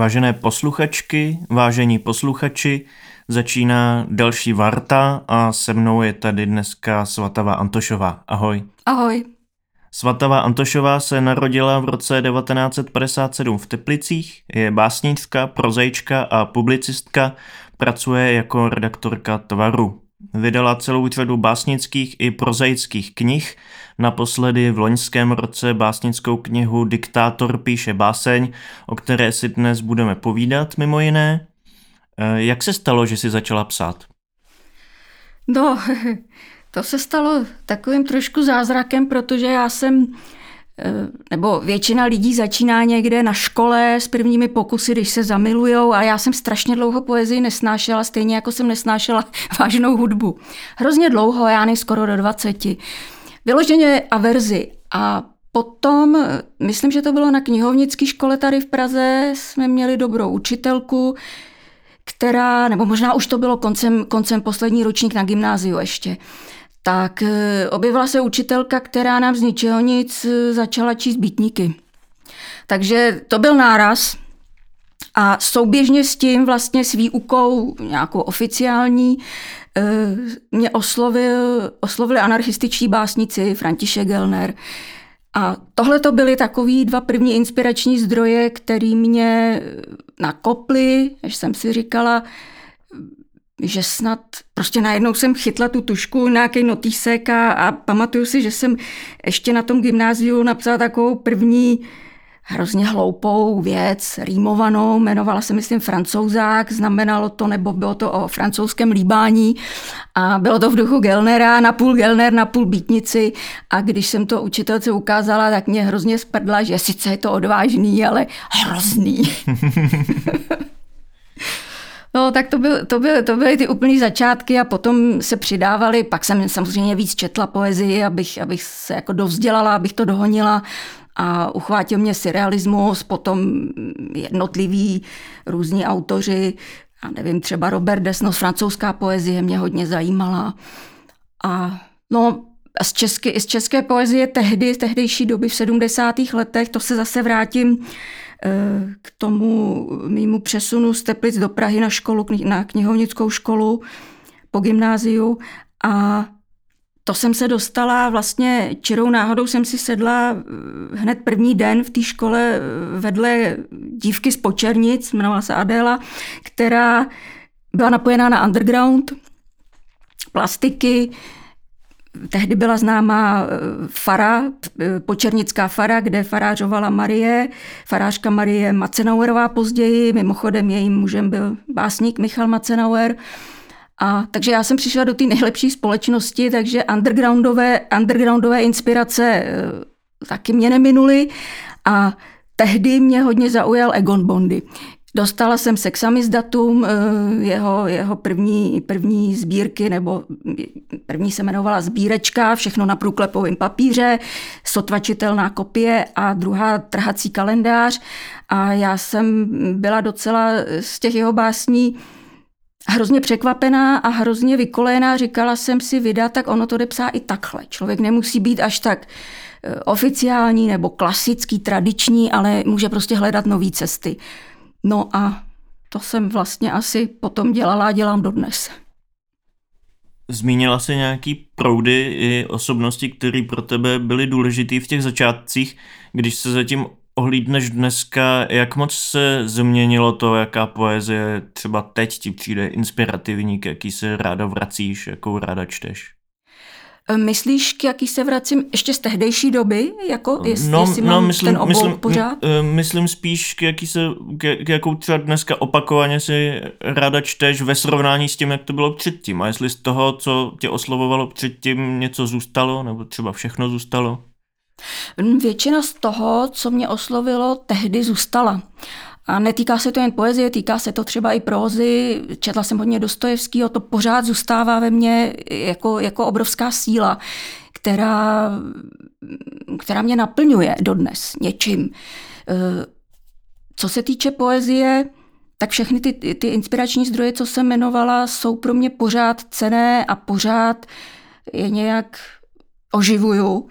Vážené posluchačky, vážení posluchači, začíná další Varta a se mnou je tady dneska Svatava Antošová. Ahoj. Ahoj. Svatava Antošová se narodila v roce 1957 v Teplicích, je básnička, prozejčka a publicistka, pracuje jako redaktorka Tvaru. Vydala celou řadu básnických i prozaických knih, naposledy v loňském roce básnickou knihu Diktátor píše báseň, o které si dnes budeme povídat mimo jiné. Eh, jak se stalo, že jsi začala psát? No, to se stalo takovým trošku zázrakem, protože já jsem nebo většina lidí začíná někde na škole s prvními pokusy, když se zamilujou a já jsem strašně dlouho poezii nesnášela, stejně jako jsem nesnášela vážnou hudbu. Hrozně dlouho, já nej skoro do 20. Vyloženě averzi a Potom, myslím, že to bylo na knihovnické škole tady v Praze, jsme měli dobrou učitelku, která, nebo možná už to bylo koncem, koncem poslední ročník na gymnáziu ještě, tak eh, objevila se učitelka, která nám z ničeho nic eh, začala číst bytníky. Takže to byl náraz a souběžně s tím vlastně s výukou nějakou oficiální eh, mě oslovil, oslovili anarchističtí básnici František Gelner. A tohle to byly takový dva první inspirační zdroje, který mě nakoply, až jsem si říkala, že snad prostě najednou jsem chytla tu tušku, nějaký notýsek a, a pamatuju si, že jsem ještě na tom gymnáziu napsala takovou první hrozně hloupou věc, rýmovanou, jmenovala se, myslím, francouzák, znamenalo to, nebo bylo to o francouzském líbání a bylo to v duchu Gelnera, na půl Gelner, na půl Bítnici a když jsem to učitelce ukázala, tak mě hrozně spadla, že sice je to odvážný, ale hrozný. No, tak to, byl, to, byl, to byly ty úplný začátky a potom se přidávali, pak jsem samozřejmě víc četla poezii, abych, abych se jako dovzdělala, abych to dohonila a uchvátil mě surrealismus, potom jednotliví různí autoři, a nevím, třeba Robert Desnos, francouzská poezie mě hodně zajímala. A no, z, české, z české poezie tehdy, z tehdejší doby v 70. letech, to se zase vrátím k tomu mýmu přesunu z Teplic do Prahy na školu, na knihovnickou školu po gymnáziu. A to jsem se dostala vlastně čirou náhodou jsem si sedla eh, hned první den v té škole eh, vedle dívky z Počernic, jmenovala se Adéla, která byla napojená na underground, plastiky, Tehdy byla známá eh, fara, eh, počernická fara, kde farářovala Marie, farářka Marie Macenauerová později, mimochodem jejím mužem byl básník Michal Macenauer. A takže já jsem přišla do té nejlepší společnosti, takže undergroundové, undergroundové inspirace eh, taky mě neminuly a tehdy mě hodně zaujal Egon Bondy. Dostala jsem datum eh, jeho, jeho první, první sbírky, nebo první se jmenovala sbírečka, všechno na průklepovém papíře, sotvačitelná kopie a druhá trhací kalendář. A já jsem byla docela z těch jeho básní hrozně překvapená a hrozně vykolená. Říkala jsem si, vydat, tak ono to jde i takhle. Člověk nemusí být až tak eh, oficiální nebo klasický, tradiční, ale může prostě hledat nové cesty. No a to jsem vlastně asi potom dělala a dělám dodnes. Zmínila se nějaký proudy i osobnosti, které pro tebe byly důležitý v těch začátcích, když se zatím ohlídneš dneska, jak moc se změnilo to, jaká poezie třeba teď ti přijde inspirativní, k jaký se ráda vracíš, jakou ráda čteš? Eh, myslíš, k jaký se vracím ještě z tehdejší doby? Jako, jest, no, jestli no, mám myslím, ten myslím, pořád? Eh, myslím spíš, k, jaký se, k, k jakou třeba dneska opakovaně si ráda čteš ve srovnání s tím, jak to bylo předtím. A jestli z toho, co tě oslovovalo předtím, něco zůstalo, nebo třeba všechno zůstalo? Většina z toho, co mě oslovilo, tehdy zůstala. A netýká se to jen poezie, týká se to třeba i prózy. Četla jsem hodně Dostojevského, to pořád zůstává ve mně jako, jako obrovská síla, která, která mě naplňuje dodnes něčím. E, co se týče poezie, tak všechny ty, ty inspirační zdroje, co jsem jmenovala, jsou pro mě pořád cené a pořád je nějak oživuju.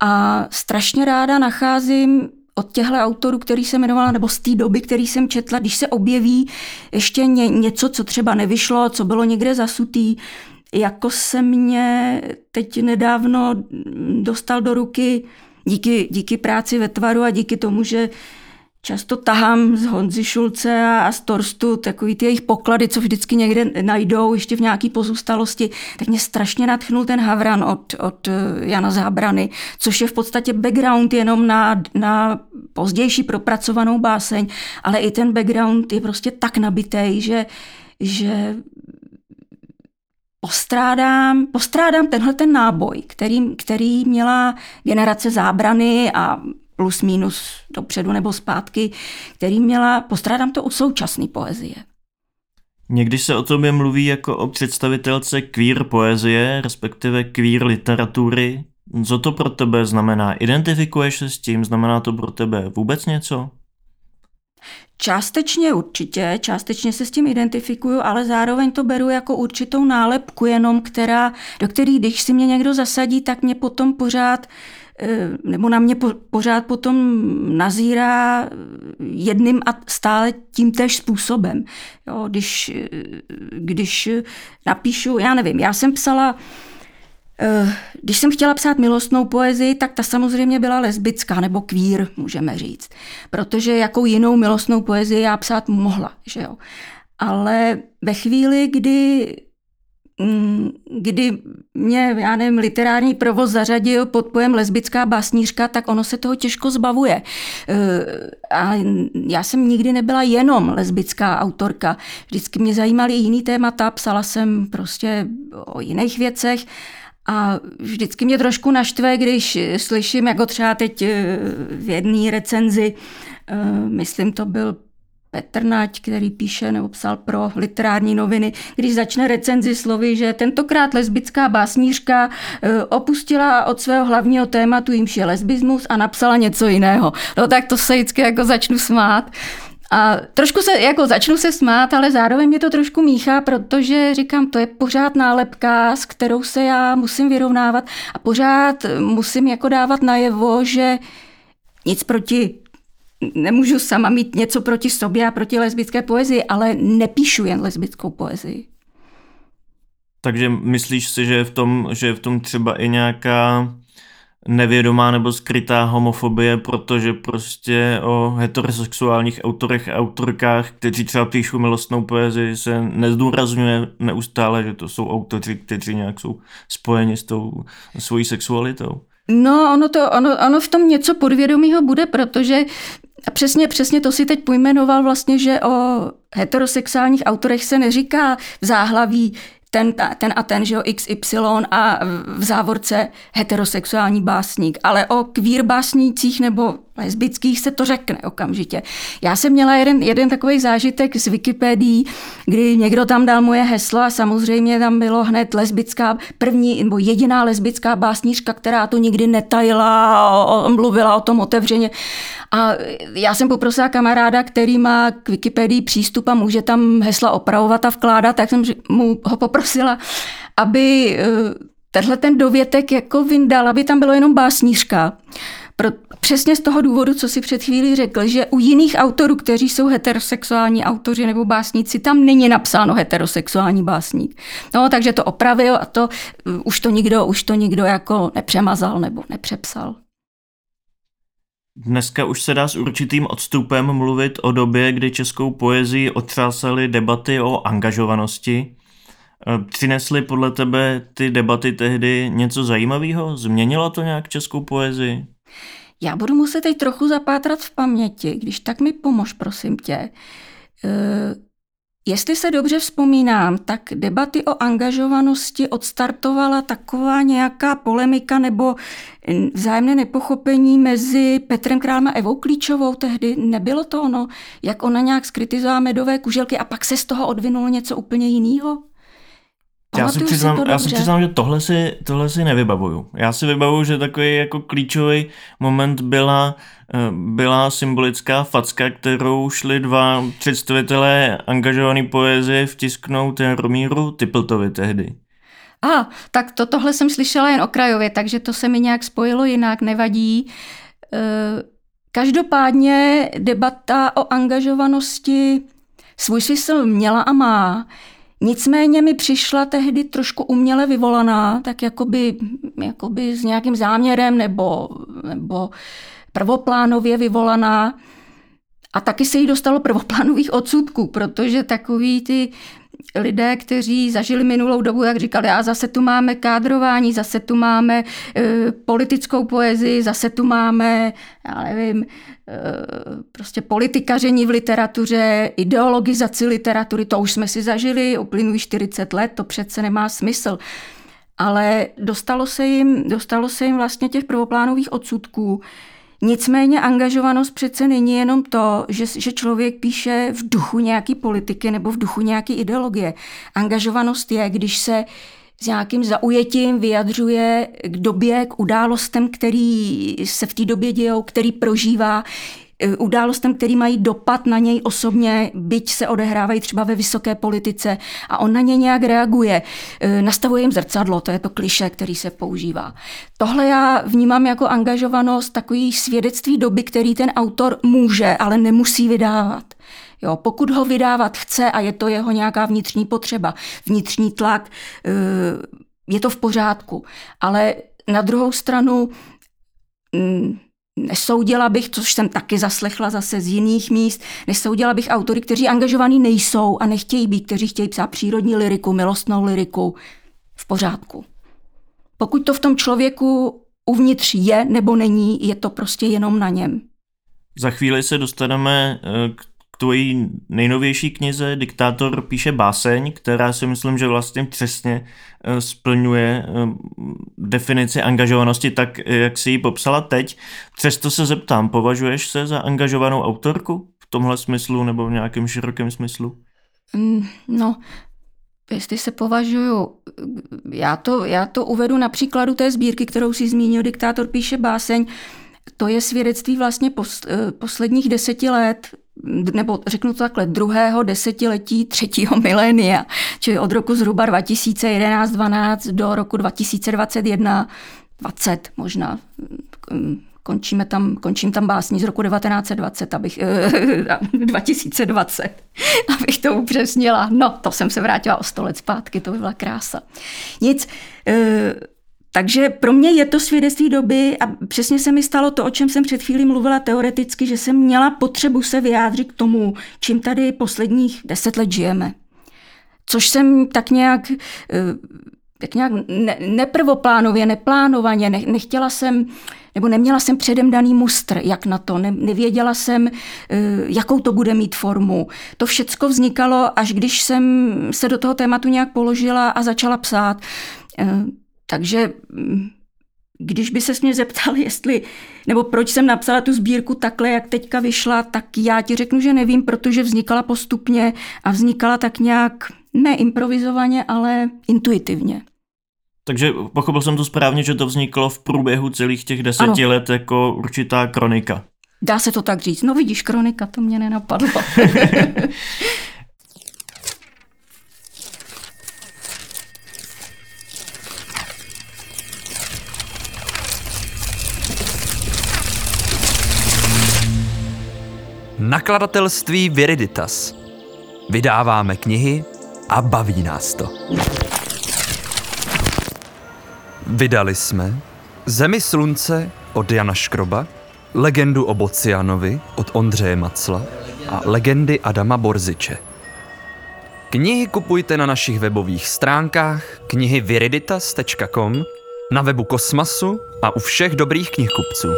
A strašně ráda nacházím od těchto autorů, který jsem jmenovala, nebo z té doby, který jsem četla, když se objeví ještě ně, něco, co třeba nevyšlo, co bylo někde zasutý, jako se mě teď nedávno dostal do ruky díky, díky práci ve tvaru a díky tomu, že často tahám z Honzy Šulce a z Torstu takový ty jejich poklady, co vždycky někde najdou, ještě v nějaký pozůstalosti, tak mě strašně nadchnul ten Havran od, od eh, Jana Zábrany, což je v podstatě background jenom na, na pozdější propracovanou báseň, ale i ten background je prostě tak nabitý, že, že postrádám, postrádám tenhle ten náboj, který, který měla generace zábrany a plus minus dopředu nebo zpátky, který měla, postrádám to u současné poezie. Někdy se o tobě mluví jako o představitelce queer poezie, respektive queer literatury. Co to pro tebe znamená? Identifikuješ se s tím? Znamená to pro tebe vůbec něco? Částečně určitě, částečně se s tím identifikuju, ale zároveň to beru jako určitou nálepku jenom, která, do který, když si mě někdo zasadí, tak mě potom pořád eh, nebo na mě pořád potom nazírá jedným a stále tím též způsobem. Jo, když, eh, když napíšu, já nevím, já jsem psala Eh, když jsem chtěla psát milostnou poezii, tak ta samozřejmě byla lesbická nebo queer, můžeme říct. Protože jakou jinou milostnou poezii já psát mohla, že jo. Ale ve chvíli, kdy kdy mě, já nevím, literární provoz zařadil pod pojem lesbická básnířka, tak ono se toho těžko zbavuje. Eh, a já jsem nikdy nebyla jenom lesbická autorka. Vždycky mě zajímaly jiný témata, psala jsem prostě o jiných věcech a vždycky mě trošku naštve, když slyším, jako třeba teď eh, v jedné recenzi, eh, myslím, to byl Petr Nať, který píše nebo psal pro literární noviny, když začne recenzi slovy, že tentokrát lesbická básnířka eh, opustila od svého hlavního tématu, jimž je lesbismus a napsala něco jiného. No tak to se vždycky jako začnu smát. A trošku se, jako začnu se smát, ale zároveň mě to trošku míchá, protože říkám, to je pořád nálepka, s kterou se já musím vyrovnávat a pořád musím jako dávat najevo, že nic proti nemůžu sama mít něco proti sobě a proti lesbické poezii, ale nepíšu jen lesbickou poezii. Takže myslíš si, že je v tom, že je v tom třeba i nějaká nevědomá nebo skrytá homofobie, protože prostě o heterosexuálních autorech a autorkách, kteří třeba píšou milostnou poezii, se nezdůrazňuje neustále, že to jsou autoři, kteří nějak jsou spojeni s tou svojí sexualitou. No, ono, to, ono, ono v tom něco podvědomího bude, protože a přesně, přesně to si teď pojmenoval vlastně, že o heterosexuálních autorech se neříká v záhlaví ten, ten a ten, že jo, XY a v závorce heterosexuální básník, ale o queer básnících nebo lesbických se to řekne okamžitě. Já jsem měla jeden, jeden takový zážitek z Wikipedii, kdy někdo tam dal moje heslo a samozřejmě tam bylo hned lesbická, první nebo jediná lesbická básnířka, která to nikdy netajila, a mluvila o tom otevřeně. A já jsem poprosila kamaráda, který má k Wikipedii přístup a může tam hesla opravovat a vkládat, tak jsem mu ho poprosila, aby eh, tenhle ten dovětek jako vyndal, aby tam bylo jenom básnířka. Pro, přesně z toho důvodu, co si před chvílí řekl, že u jiných autorů, kteří jsou heterosexuální autoři nebo básníci, tam není napsáno heterosexuální básník. No, takže to opravil a to uh, už to nikdo, už to nikdo jako nepřemazal nebo nepřepsal. Dneska už se dá s určitým odstupem mluvit o době, kdy českou poezii otřásaly debaty o angažovanosti. E, přinesly podle tebe ty debaty tehdy něco zajímavého? Změnilo to nějak českou poezii? Já budu muset teď trochu zapátrat v paměti, když tak mi pomož, prosím tě. E, jestli se dobře vzpomínám, tak debaty o angažovanosti odstartovala taková nějaká polemika nebo vzájemné nepochopení mezi Petrem Králem a Evou Klíčovou tehdy. Nebylo to ono, jak ona nějak skritizovala medové kuželky a pak se z toho odvinulo něco úplně jiného? Já si, přiznám, já si přiznám, že tohle si, tohle si nevybavuju. Já si vybavuju, že takový jako klíčový moment byla, eh, byla symbolická facka, kterou šli dva představitelé angažované poezie vtisknout Romíru Typltovi tehdy. A, tak to, tohle jsem slyšela jen okrajově, takže to se mi nějak spojilo jinak, nevadí. E, Každopádně debata o angažovanosti svůj smysl měla a má. Nicméně mi přišla tehdy trošku uměle vyvolaná, tak jakoby, jakoby s nějakým záměrem nebo, nebo prvoplánově vyvolaná. A taky se jí dostalo prvoplánových odsudků, protože takový ty lidé, kteří zažili minulou dobu, jak říkali, a zase tu máme kádrování, zase tu máme e, politickou poezii, zase tu máme, já nevím, e, prostě politikaření v literatuře, ideologizaci literatury, to už jsme si zažili, uplynují 40 let, to přece nemá smysl. Ale dostalo se jim, dostalo se jim vlastně těch prvoplánových odsudků, Nicméně angažovanost přece není jenom to, že, že člověk píše v duchu nějaký politiky nebo v duchu nějaké ideologie. Angažovanost je, když se s nějakým zaujetím vyjadřuje k době, k událostem, který se v té době dějou, který prožívá, událostem, který mají dopad na něj osobně, byť se odehrávají třeba ve vysoké politice a on na ně nějak reaguje. Eh, nastavuje jim zrcadlo, to je to kliše, který se používá. Tohle já vnímám jako angažovanost, takový svědectví doby, který ten autor může, ale nemusí vydávat. Jo, pokud ho vydávat chce a je to jeho nějaká vnitřní potřeba, vnitřní tlak, eh, je to v pořádku. Ale na druhou stranu mm, Nesoudila bych, což jsem taky zaslechla zase z jiných míst, nesoudila bych autory, kteří angažovaní nejsou a nechtějí být, kteří chtějí psát přírodní liriku, milostnou liriku, v pořádku. Pokud to v tom člověku uvnitř je nebo není, je to prostě jenom na něm. Za chvíli se dostaneme eh, k tvojí nejnovější knize Diktátor píše báseň, která si myslím, že vlastně přesně eh, splňuje eh, definici angažovanosti tak, jak si ji popsala teď. Přesto se zeptám, považuješ se za angažovanou autorku v tomhle smyslu nebo v nějakém širokém smyslu? Mm, no, jestli se považuju, já to, já to uvedu na příkladu té sbírky, kterou si zmínil, Diktátor píše báseň, to je svědectví vlastně eh, posledních deseti let nebo řeknu to takhle, druhého desetiletí třetího milénia, čili od roku zhruba 2011-12 do roku 2021, 20 možná, končíme tam, končím tam básní z roku 1920, abych, 2020, abych to upřesnila. No, to jsem se vrátila o sto let zpátky, to by byla krása. Nic, eh, takže pro mě je to svědectví doby a přesně se mi stalo to, o čem jsem před chvílí mluvila teoreticky, že jsem měla potřebu se vyjádřit k tomu, čím tady posledních deset let žijeme. Což jsem tak nějak, eh, tak nějak ne, neprvoplánově, neplánovaně, ne, nechtěla jsem, nebo neměla jsem předem daný mustr, jak na to, ne, nevěděla jsem, eh, jakou to bude mít formu. To všecko vznikalo, až když jsem se do toho tématu nějak položila a začala psát. Takže mm, když by se mě zeptal, jestli, nebo proč jsem napsala tu sbírku takhle, jak teďka vyšla, tak já ti řeknu, že nevím, protože vznikala postupně a vznikala tak nějak ne improvizovaně, ale intuitivně. Takže pochopil jsem to správně, že to vzniklo v průběhu celých těch deseti ano. let jako určitá kronika. Dá se to tak říct. No vidíš, kronika, to mě nenapadlo. Nakladatelství Viriditas. Vydáváme knihy a baví nás to. Vydali jsme Zemi slunce od Jana Škroba, legendu o Bocianovi od Ondřeje Macla a legendy Adama Borziče. Knihy kupujte na našich webových stránkách knihy viriditas.com, na webu Kosmasu a u všech dobrých knihkupců.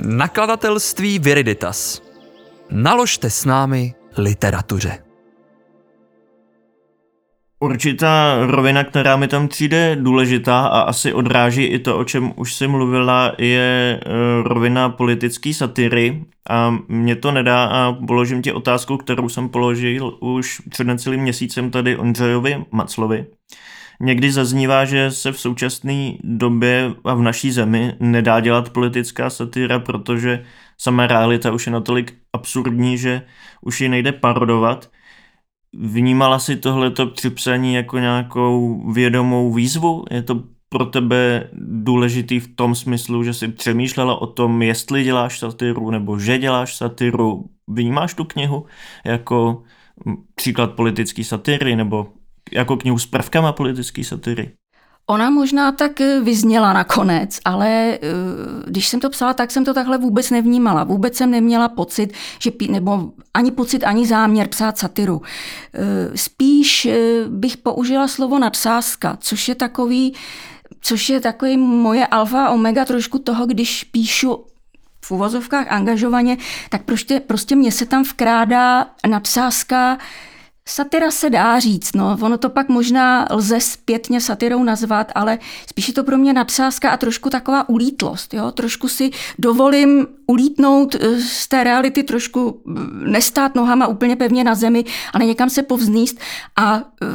Nakladatelství Viriditas. Naložte s námi literatuře. Určitá rovina, která mi tam přijde důležitá a asi odráží i to, o čem už jsem mluvila, je eh, rovina politické satiry a mě to nedá a položím ti otázku, kterou jsem položil už před necelým měsícem tady Ondřejovi Maclovi. Někdy zaznívá, že se v současné době a v naší zemi nedá dělat politická satyra, protože sama realita už je natolik absurdní, že už ji nejde parodovat. Vnímala si tohleto při psaní jako nějakou vědomou výzvu? Je to pro tebe důležitý v tom smyslu, že jsi přemýšlela o tom, jestli děláš satiru nebo že děláš satiru. Vnímáš tu knihu jako příklad politické satiry nebo jako knihu s prvkama politické satiry? Ona možná tak eh, vyzněla nakonec, ale eh, když jsem to psala, tak jsem to takhle vůbec nevnímala. Vůbec jsem neměla pocit, že pí, nebo ani pocit, ani záměr psát satiru. Eh, spíš bych použila slovo nadsázka, což je takový, což je takový moje alfa a omega trošku toho, když píšu v uvozovkách angažovaně, tak prostě, prostě mě se tam vkrádá nadsázka, Satira se dá říct, no, ono to pak možná lze zpětně satirou nazvat, ale spíš je to pro mě nadsázka a trošku taková ulítlost, jo? trošku si dovolím ulítnout eh, z té reality, trošku mm, nestát nohama úplně pevně na zemi, ale někam se povzníst a eh,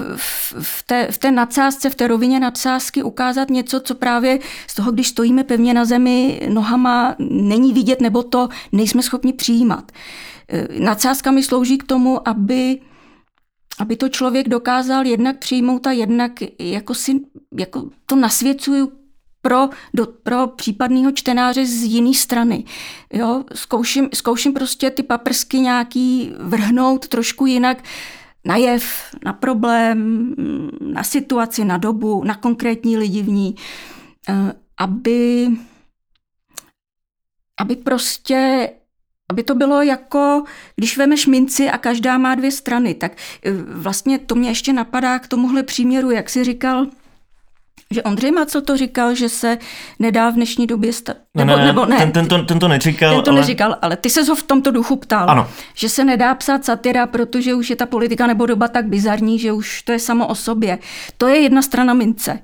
v té, v té nadsázce, v té rovině nadsázky ukázat něco, co právě z toho, když stojíme pevně na zemi nohama, není vidět nebo to nejsme schopni přijímat. Eh, nadsázka mi slouží k tomu, aby aby to člověk dokázal jednak přijmout a jednak jako, si, jako to nasvěcuju pro, do, pro případného čtenáře z jiné strany. Jo? Zkouším, zkouším prostě ty paprsky nějaký vrhnout trošku jinak na jev, na problém, na situaci, na dobu, na konkrétní lidi v ní, eh, aby, aby prostě aby to bylo jako, když vemeš minci a každá má dvě strany, tak e, vlastně to mě ještě napadá k tomuhle příměru, jak si říkal, že Ondřej Macl to říkal, že se nedá v dnešní době stát. Nebo, ne, ne, nebo ne, ten, ten, to, ten to neříkal. Ten to ale... neříkal, ale ty se ho v tomto duchu ptal. Ano. Že se nedá psát satira, protože už je ta politika nebo doba tak bizarní, že už to je samo o sobě. To je jedna strana mince.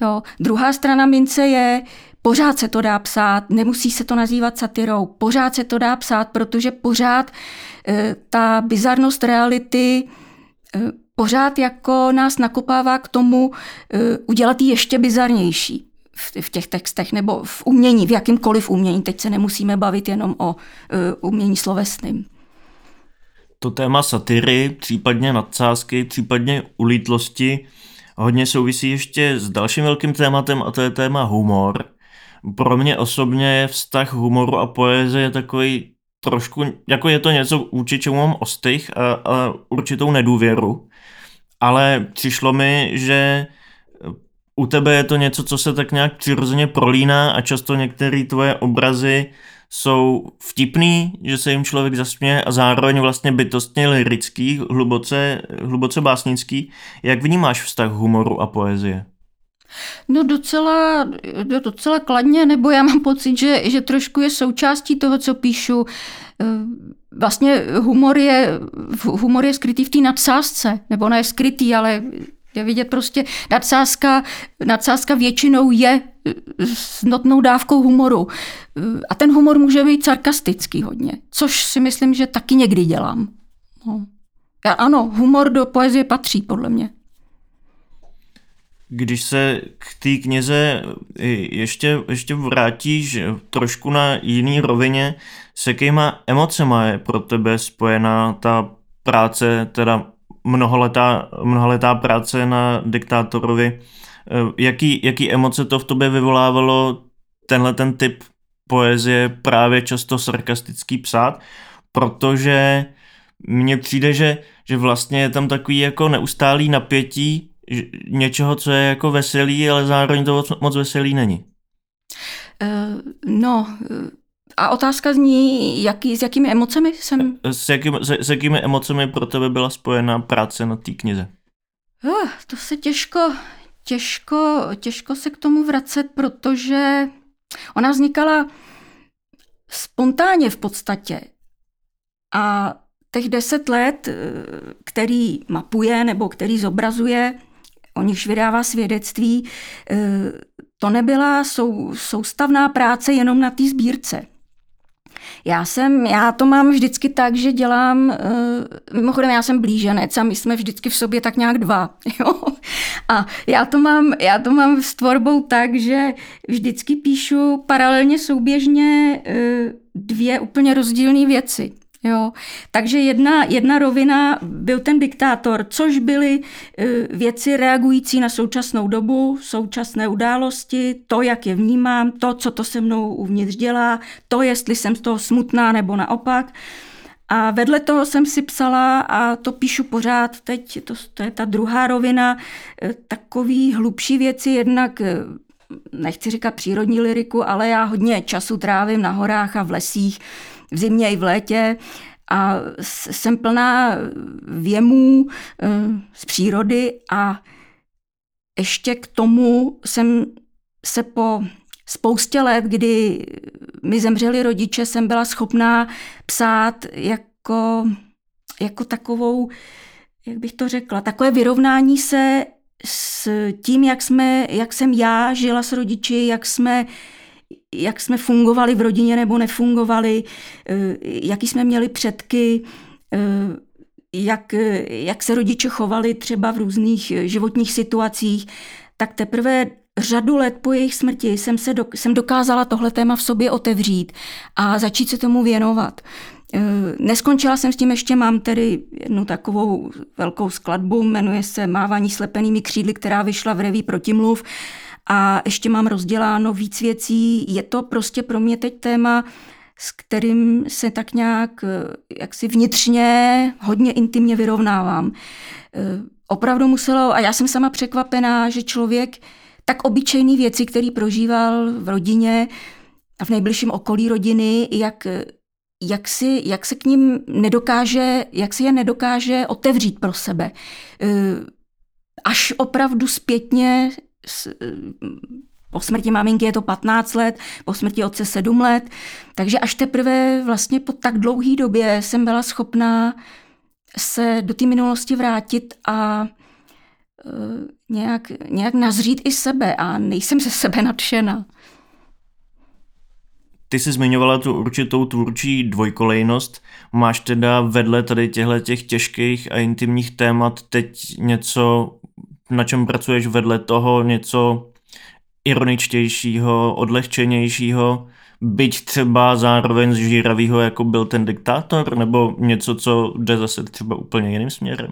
Jo. Druhá strana mince je, Pořád se to dá psát, nemusí se to nazývat satirou, pořád se to dá psát, protože pořád e, ta bizarnost reality e, pořád jako nás nakopává k tomu e, udělat ji ještě bizarnější v, v těch textech nebo v umění, v jakýmkoliv umění. Teď se nemusíme bavit jenom o e, umění slovesným. To téma satiry, případně nadsázky, případně ulítlosti hodně souvisí ještě s dalším velkým tématem a to je téma humor pro mě osobně je vztah humoru a poezie takový trošku, jako je to něco vůči čemu mám ostych a, a určitou nedůvěru, ale přišlo mi, že u tebe je to něco, co se tak nějak přirozeně prolíná a často některé tvoje obrazy jsou vtipný, že se jim člověk zasměje a zároveň vlastně bytostně lirický, hluboce, hluboce básnický. Jak vnímáš vztah humoru a poezie? No docela, docela kladně, nebo já mám pocit, že, že trošku je součástí toho, co píšu. Eh, vlastně humor je, humor je skrytý v té nadsázce, nebo ne skrytý, ale je vidět prostě nadsázka, nadsázka většinou je eh, s notnou dávkou humoru. Eh, a ten humor může být sarkastický hodně, což si myslím, že taky někdy dělám. No. Ano, humor do poezie patří, podle mě když se k té knize ještě, ještě vrátíš trošku na jiný rovině, s jakýma emocema je pro tebe spojená ta práce, teda mnoholetá, mnoholetá práce na diktátorovi. Jaký, jaký emoce to v tobě vyvolávalo tenhle ten typ poezie právě často sarkastický psát, protože mně přijde, že, že vlastně je tam takový jako neustálý napětí něčeho, co je jako veselý, ale zároveň to moc veselý není. Uh, no, eh, a otázka zní, jaký, s jakými emocemi jsem... Eh, s, jakým, s, s jakými emocemi pro tebe byla spojena práce na té knize? Uh, to se těžko, těžko, těžko se k tomu vracet, protože ona vznikala spontánně v podstatě. A těch deset let, který mapuje nebo který zobrazuje, o nichž vydává svědectví, eh, to nebyla sou, soustavná práce jenom na té sbírce. Já jsem, já to mám vždycky tak, že dělám, eh, mimochodem já jsem blíženec a my jsme vždycky v sobě tak nějak dva, jo. A já to mám, já to mám s tvorbou tak, že vždycky píšu paralelně souběžně eh, dvě úplně rozdílné věci. Jo, takže jedna, jedna rovina byl ten diktátor, což byly uh, věci reagující na současnou dobu, současné události, to, jak je vnímám, to, co to se mnou uvnitř dělá, to, jestli jsem z toho smutná nebo naopak. A vedle toho jsem si psala, a to píšu pořád teď, to, to je ta druhá rovina, eh, takový hlubší věci, jednak eh, nechci říkat přírodní liriku, ale já hodně času trávím na horách a v lesích, v zimě i v létě. A jsem plná věmů eh, z přírody a ještě k tomu jsem se po spoustě let, kdy mi zemřeli rodiče, jsem byla schopná psát jako, jako takovou, jak bych to řekla, takové vyrovnání se s tím, jak, jsme, jak jsem já žila s rodiči, jak jsme jak jsme fungovali v rodině nebo nefungovali, eh, jaký jsme měli předky, eh, jak, jak se rodiče chovali třeba v různých životních situacích, tak teprve řadu let po jejich smrti jsem, se do, jsem dokázala tohle téma v sobě otevřít a začít se tomu věnovat. Eh, neskončila jsem s tím, ještě mám tedy jednu takovou velkou skladbu, jmenuje se Mávání slepenými křídly, která vyšla v reví Protimluv a ještě mám rozděláno víc věcí. Je to prostě pro mě teď téma, s kterým se tak nějak eh, jaksi vnitřně hodně intimně vyrovnávám. Eh, opravdu muselo, a já jsem sama překvapená, že člověk tak obyčejný věci, který prožíval v rodině a v nejbližším okolí rodiny, jak, jak, si, jak se k ním nedokáže, jak si je nedokáže otevřít pro sebe. Eh, až opravdu zpětně po smrti maminky je to 15 let, po smrti otce 7 let, takže až teprve vlastně po tak dlouhé době jsem byla schopná se do té minulosti vrátit a uh, nějak, nějak nazřít i sebe a nejsem ze sebe nadšena. Ty jsi zmiňovala tu určitou tvůrčí dvojkolejnost. Máš teda vedle tady těchto těch těžkých a intimních témat teď něco, na čem pracuješ vedle toho, něco ironičtějšího, odlehčenějšího, byť třeba zároveň z žíravýho, jako byl ten diktátor, nebo něco, co jde zase třeba úplně jiným směrem?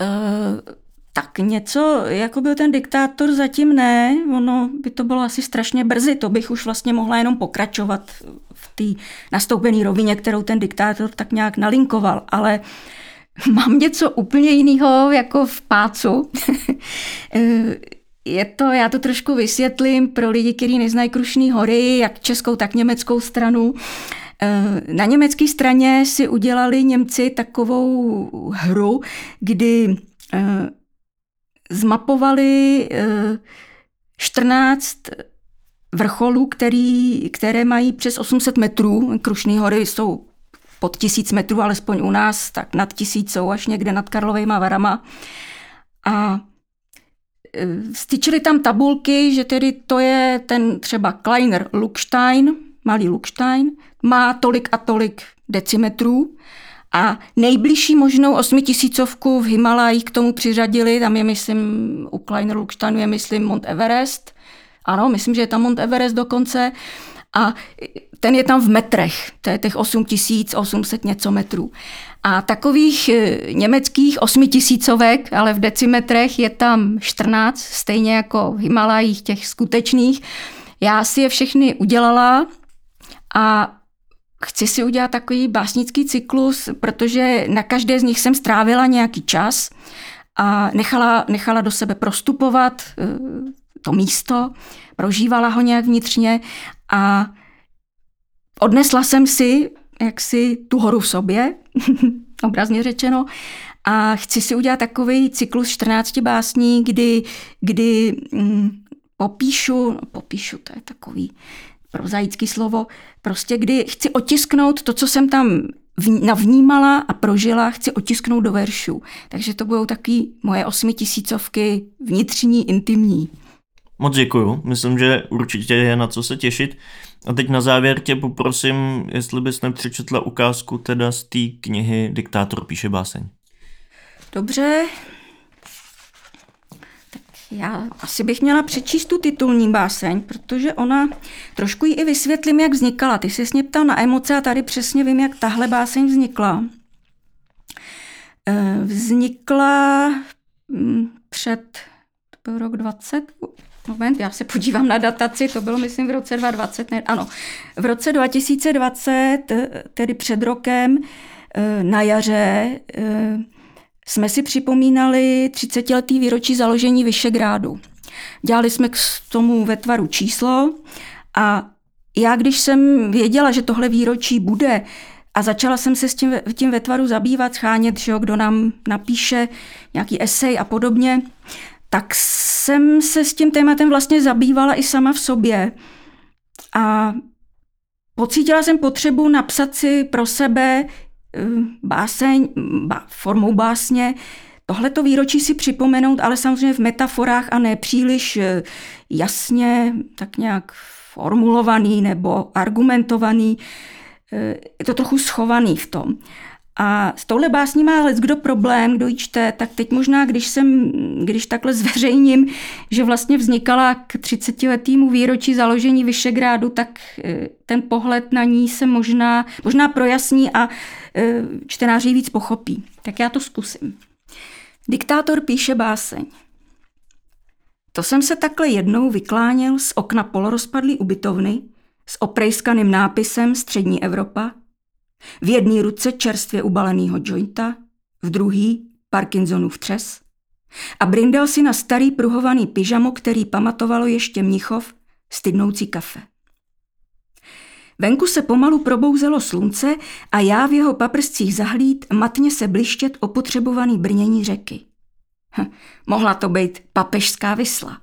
Uh, tak něco, jako byl ten diktátor, zatím ne. Ono by to bylo asi strašně brzy, to bych už vlastně mohla jenom pokračovat v té nastoupené rovině, kterou ten diktátor tak nějak nalinkoval, ale mám něco úplně jiného jako v pácu. Je to, já to trošku vysvětlím pro lidi, kteří neznají Krušný hory, jak českou, tak německou stranu. Na německé straně si udělali Němci takovou hru, kdy eh, zmapovali 14 vrcholů, který, které mají přes 800 metrů. Krušný hory jsou pod tisíc metrů, alespoň u nás, tak nad tisícou, až někde nad Karlovejma varama. A e, styčili tam tabulky, že tedy to je ten třeba Kleiner Luckstein, malý Luckstein, má tolik a tolik decimetrů a nejbližší možnou osmitisícovku v Himalajích k tomu přiřadili, tam je myslím, u Kleiner Lucksteinu je myslím Mont Everest, ano, myslím, že je tam Mont Everest dokonce, a ten je tam v metrech, to je těch 8800 něco metrů. A takových e, německých osmitisícovek, ale v decimetrech je tam 14, stejně jako v Himalajích těch skutečných. Já si je všechny udělala a chci si udělat takový básnický cyklus, protože na každé z nich jsem strávila nějaký čas a nechala, nechala do sebe prostupovat e, to místo, prožívala ho nějak vnitřně a odnesla jsem si jaksi tu horu v sobě, obrazně řečeno, a chci si udělat takový cyklus 14 básní, kdy, kdy mm, popíšu, no popíšu, to je takový prozaický slovo, prostě kdy chci otisknout to, co jsem tam navnímala a prožila, chci otisknout do veršů. Takže to budou taky moje osmitisícovky vnitřní, intimní. Moc děkuju, myslím, že určitě je na co se těšit. A teď na závěr tě poprosím, jestli bys nepřečetla ukázku teda z té knihy Diktátor píše báseň. Dobře. Já asi bych měla přečíst tu titulní báseň, protože ona, trošku ji i vysvětlím, jak vznikala. Ty jsi mě ptal na emoce a tady přesně vím, jak tahle báseň vznikla. Eh, vznikla mm, před, byl rok 20, moment, já se podívám na dataci, to bylo myslím v roce 2020, ne, ano, v roce 2020, tedy před rokem, eh, na jaře, eh, jsme si připomínali 30-letý výročí založení Vyšegrádu. Dělali jsme k tomu ve tvaru číslo a já, když jsem věděla, že tohle výročí bude, a začala jsem se s tím, tím ve tvaru zabývat, schánět, že jo, kdo nám napíše nějaký esej a podobně, tak jsem se s tím tématem vlastně zabývala i sama v sobě. A pocítila jsem potřebu napsat si pro sebe eh, báseň, formou básně, tohleto výročí si připomenout, ale samozřejmě v metaforách a ne příliš eh, jasně, tak nějak formulovaný nebo argumentovaný. Eh, je to trochu schovaný v tom. A s touhle básní má ale kdo problém, kdo ji čte, tak teď možná, když jsem, když takhle zveřejním, že vlastně vznikala k 30 letýmu výročí založení Vyšegrádu, tak ten pohled na ní se možná, možná projasní a čtenáři víc pochopí. Tak já to zkusím. Diktátor píše báseň. To jsem se takhle jednou vykláněl z okna polorozpadlý ubytovny s oprejskaným nápisem Střední Evropa – v jedné ruce čerstvě ubalenýho jointa, v druhý Parkinsonův třes a brindal si na starý pruhovaný pyžamo, který pamatovalo ještě Mnichov, stydnoucí kafe. Venku se pomalu probouzelo slunce a já v jeho paprscích zahlíd matně se blištět opotřebovaný brnění řeky. Hm, mohla to být papežská vysla.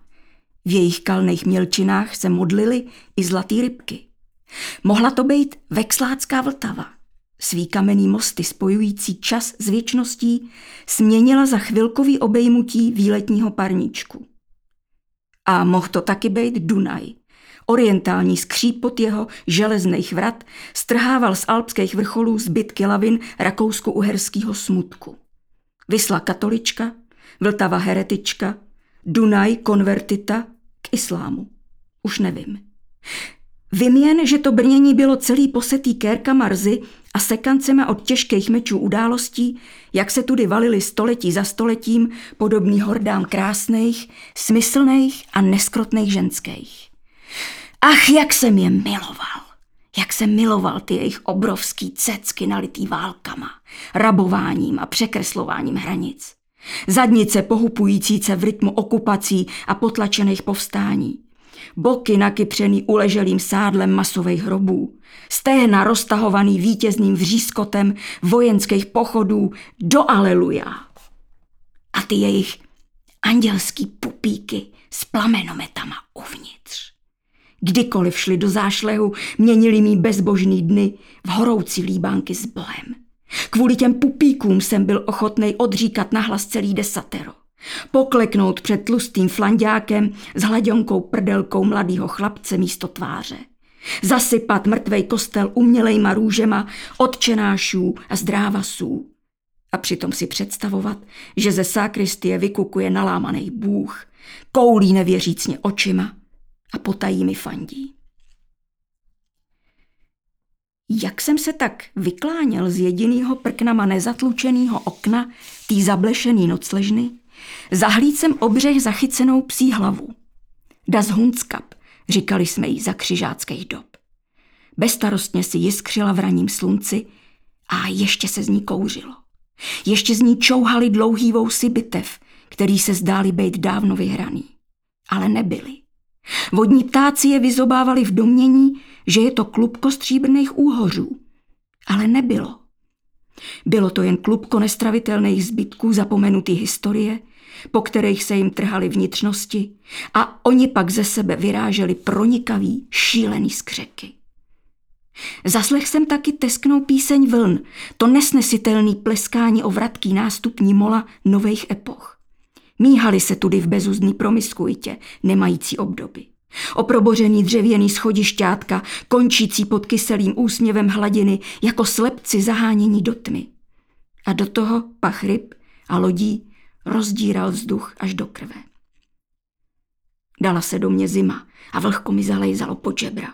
V jejich kalných mělčinách se modlily i zlatý rybky. Mohla to být vexlácká vltava. Svý kamenný mosty spojující čas s věčností směnila za chvilkový obejmutí výletního parníčku. A mohl to taky být Dunaj. Orientální skřípot jeho železných vrat strhával z alpských vrcholů zbytky lavin rakousko-uherského smutku. Vysla katolička, Vltava heretička, Dunaj konvertita k islámu. Už nevím. Vím jen, že to brnění bylo celý posetý kérka marzy a sekancema od těžkých mečů událostí, jak se tudy valili století za stoletím podobný hordám krásných, smyslných a neskrotných ženských. Ach, jak jsem je miloval! Jak jsem miloval ty jejich obrovský cecky nalitý válkama, rabováním a překreslováním hranic. Zadnice pohupující se v rytmu okupací a potlačených povstání boky nakypřený uleželým sádlem masových hrobů, stehna roztahovaný vítězným vřískotem vojenských pochodů do Aleluja. A ty jejich andělský pupíky s plamenometama uvnitř. Kdykoliv šli do zášlehu, měnili mý bezbožný dny v horoucí líbánky s Bohem. Kvůli těm pupíkům jsem byl ochotný odříkat nahlas celý desatero. Pokleknout před tlustým flandákem s hladionkou prdelkou mladého chlapce místo tváře. Zasypat mrtvej kostel umělejma růžema odčenášů a zdrávasů. A přitom si představovat, že ze sakristie vykukuje nalámaný bůh, koulí nevěřícně očima a potají mi fandí. Jak jsem se tak vykláněl z jedinýho prknama nezatlučenýho okna tý zablešený nocležny, Zahlíd jsem obřeh zachycenou psí hlavu. Das Hundskap, říkali jsme jí za křižáckých dob. Bestarostně si jiskřila v raním slunci a ještě se z ní kouřilo. Ještě z ní čouhali dlouhý vousy bitev, který se zdáli být dávno vyhraný. Ale nebyli. Vodní ptáci je vyzobávali v domění, že je to klubko stříbrných úhořů. Ale nebylo. Bylo to jen klubko nestravitelných zbytků zapomenutý historie, po kterých se jim trhaly vnitřnosti a oni pak ze sebe vyráželi pronikavý, šílený skřeky. Zaslech jsem taky tesknou píseň vln, to nesnesitelný pleskání o vratký nástupní mola nových epoch. Míhali se tudy v bezuzdný promiskuitě, nemající obdoby. Oprobořený dřevěný schodišťátka, končící pod kyselým úsměvem hladiny, jako slepci zahánění do tmy. A do toho pach ryb a lodí rozdíral vzduch až do krve. Dala se do mě zima a vlhko mi zalejzalo pod žebra.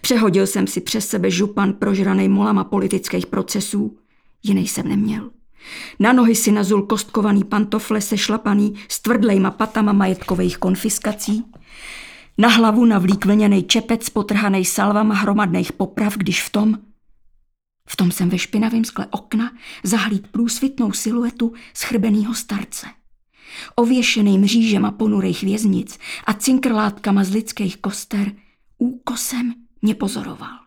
Přehodil jsem si přes sebe župan prožranej molama politických procesů. Jiný jsem neměl. Na nohy si nazul kostkovaný pantofle sešlapaný s tvrdlejma patama majetkových konfiskací. Na hlavu navlík vlněnej čepec potrhanej salvama hromadných poprav, když v tom... V tom jsem ve špinavém skle okna zahlíd průsvitnou siluetu schrbenýho starce. Ověšený mřížema ponurejch věznic a cinkrlátkama z lidských koster úkosem mě pozoroval.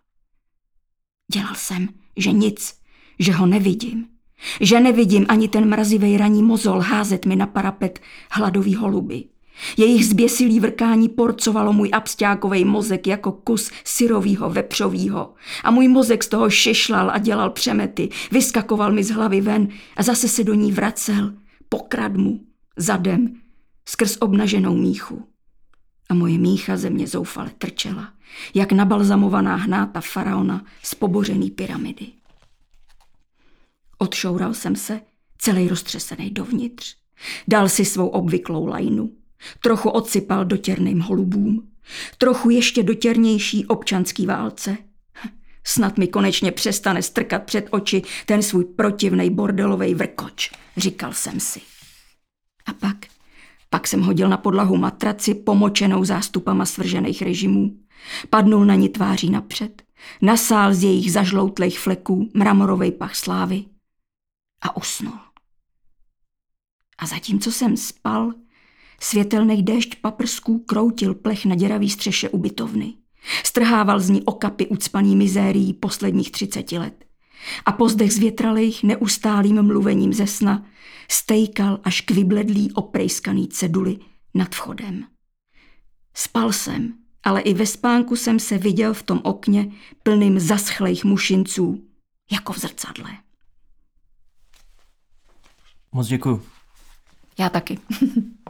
Dělal jsem, že nic, že ho nevidím, že nevidím ani ten mrazivý raní mozol házet mi na parapet hladový holuby. Jejich zběsilý vrkání porcovalo můj absťákovej mozek jako kus syrovýho vepřovýho. A můj mozek z toho šešlal a dělal přemety, vyskakoval mi z hlavy ven a zase se do ní vracel, pokrad mu, zadem, skrz obnaženou míchu. A moje mícha ze mě zoufale trčela, jak nabalzamovaná hnáta faraona z pobořený pyramidy. Odšoural jsem se, celý roztřesený dovnitř. Dal si svou obvyklou lajnu. Trochu odsypal dotěrným holubům. Trochu ještě dotěrnější občanský válce. Snad mi konečně přestane strkat před oči ten svůj protivnej bordelovej vrkoč, říkal jsem si. A pak, pak jsem hodil na podlahu matraci pomočenou zástupama svržených režimů. Padnul na ní tváří napřed. Nasál z jejich zažloutlých fleků mramorovej pach slávy a usnul. A zatímco jsem spal, světelný déšť paprsků kroutil plech na děravý střeše ubytovny. Strhával z ní okapy ucpaný mizérií posledních třiceti let. A pozdech zvětralých neustálým mluvením ze sna stejkal až k vybledlý oprejskaný ceduly nad vchodem. Spal jsem, ale i ve spánku jsem se viděl v tom okně plným zaschlejch mušinců, jako v zrcadle. Moc děkuju. Já taky.